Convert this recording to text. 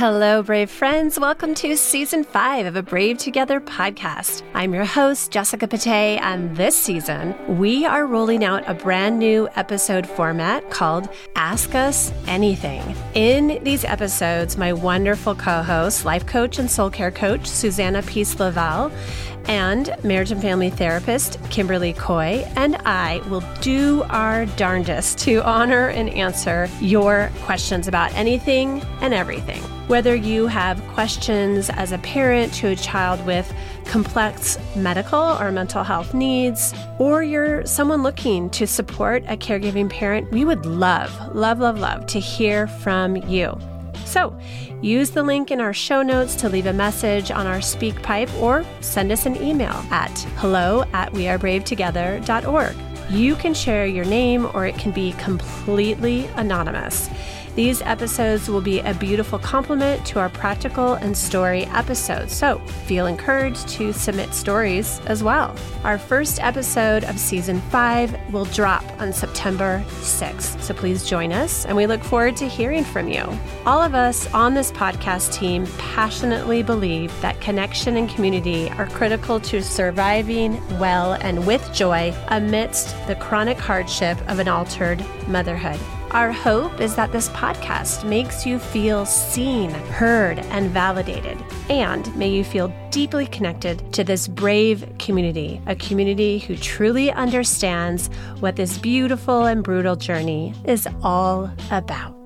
Hello, brave friends. Welcome to season five of a Brave Together podcast. I'm your host, Jessica Pate, and this season, we are rolling out a brand new episode format called Ask Us Anything. In these episodes, my wonderful co host, life coach and soul care coach, Suzanna Peace Lovell, and marriage and family therapist Kimberly Kooy and I will do our darndest to honor and answer your questions about anything and everything. Whether you have questions as a parent to a child with complex medical or mental health needs, or you're someone looking to support a caregiving parent, we would love, love, love, love to hear from you. So use the link in our show notes to leave a message on our SpeakPipe or send us an email at hello at wearebravetogether.org. You can share your name or it can be completely anonymous. These episodes will be a beautiful complement to our practical and story episodes, so feel encouraged to submit stories as well. Our first episode of season five will drop on September 6th, so please join us, and we look forward to hearing from you. All of us on this podcast team passionately believe that connection and community are critical to surviving well and with joy amidst the chronic hardship of an altered motherhood. Our hope is that this podcast makes you feel seen, heard, and validated. And may you feel deeply connected to this brave community, a community who truly understands what this beautiful and brutal journey is all about.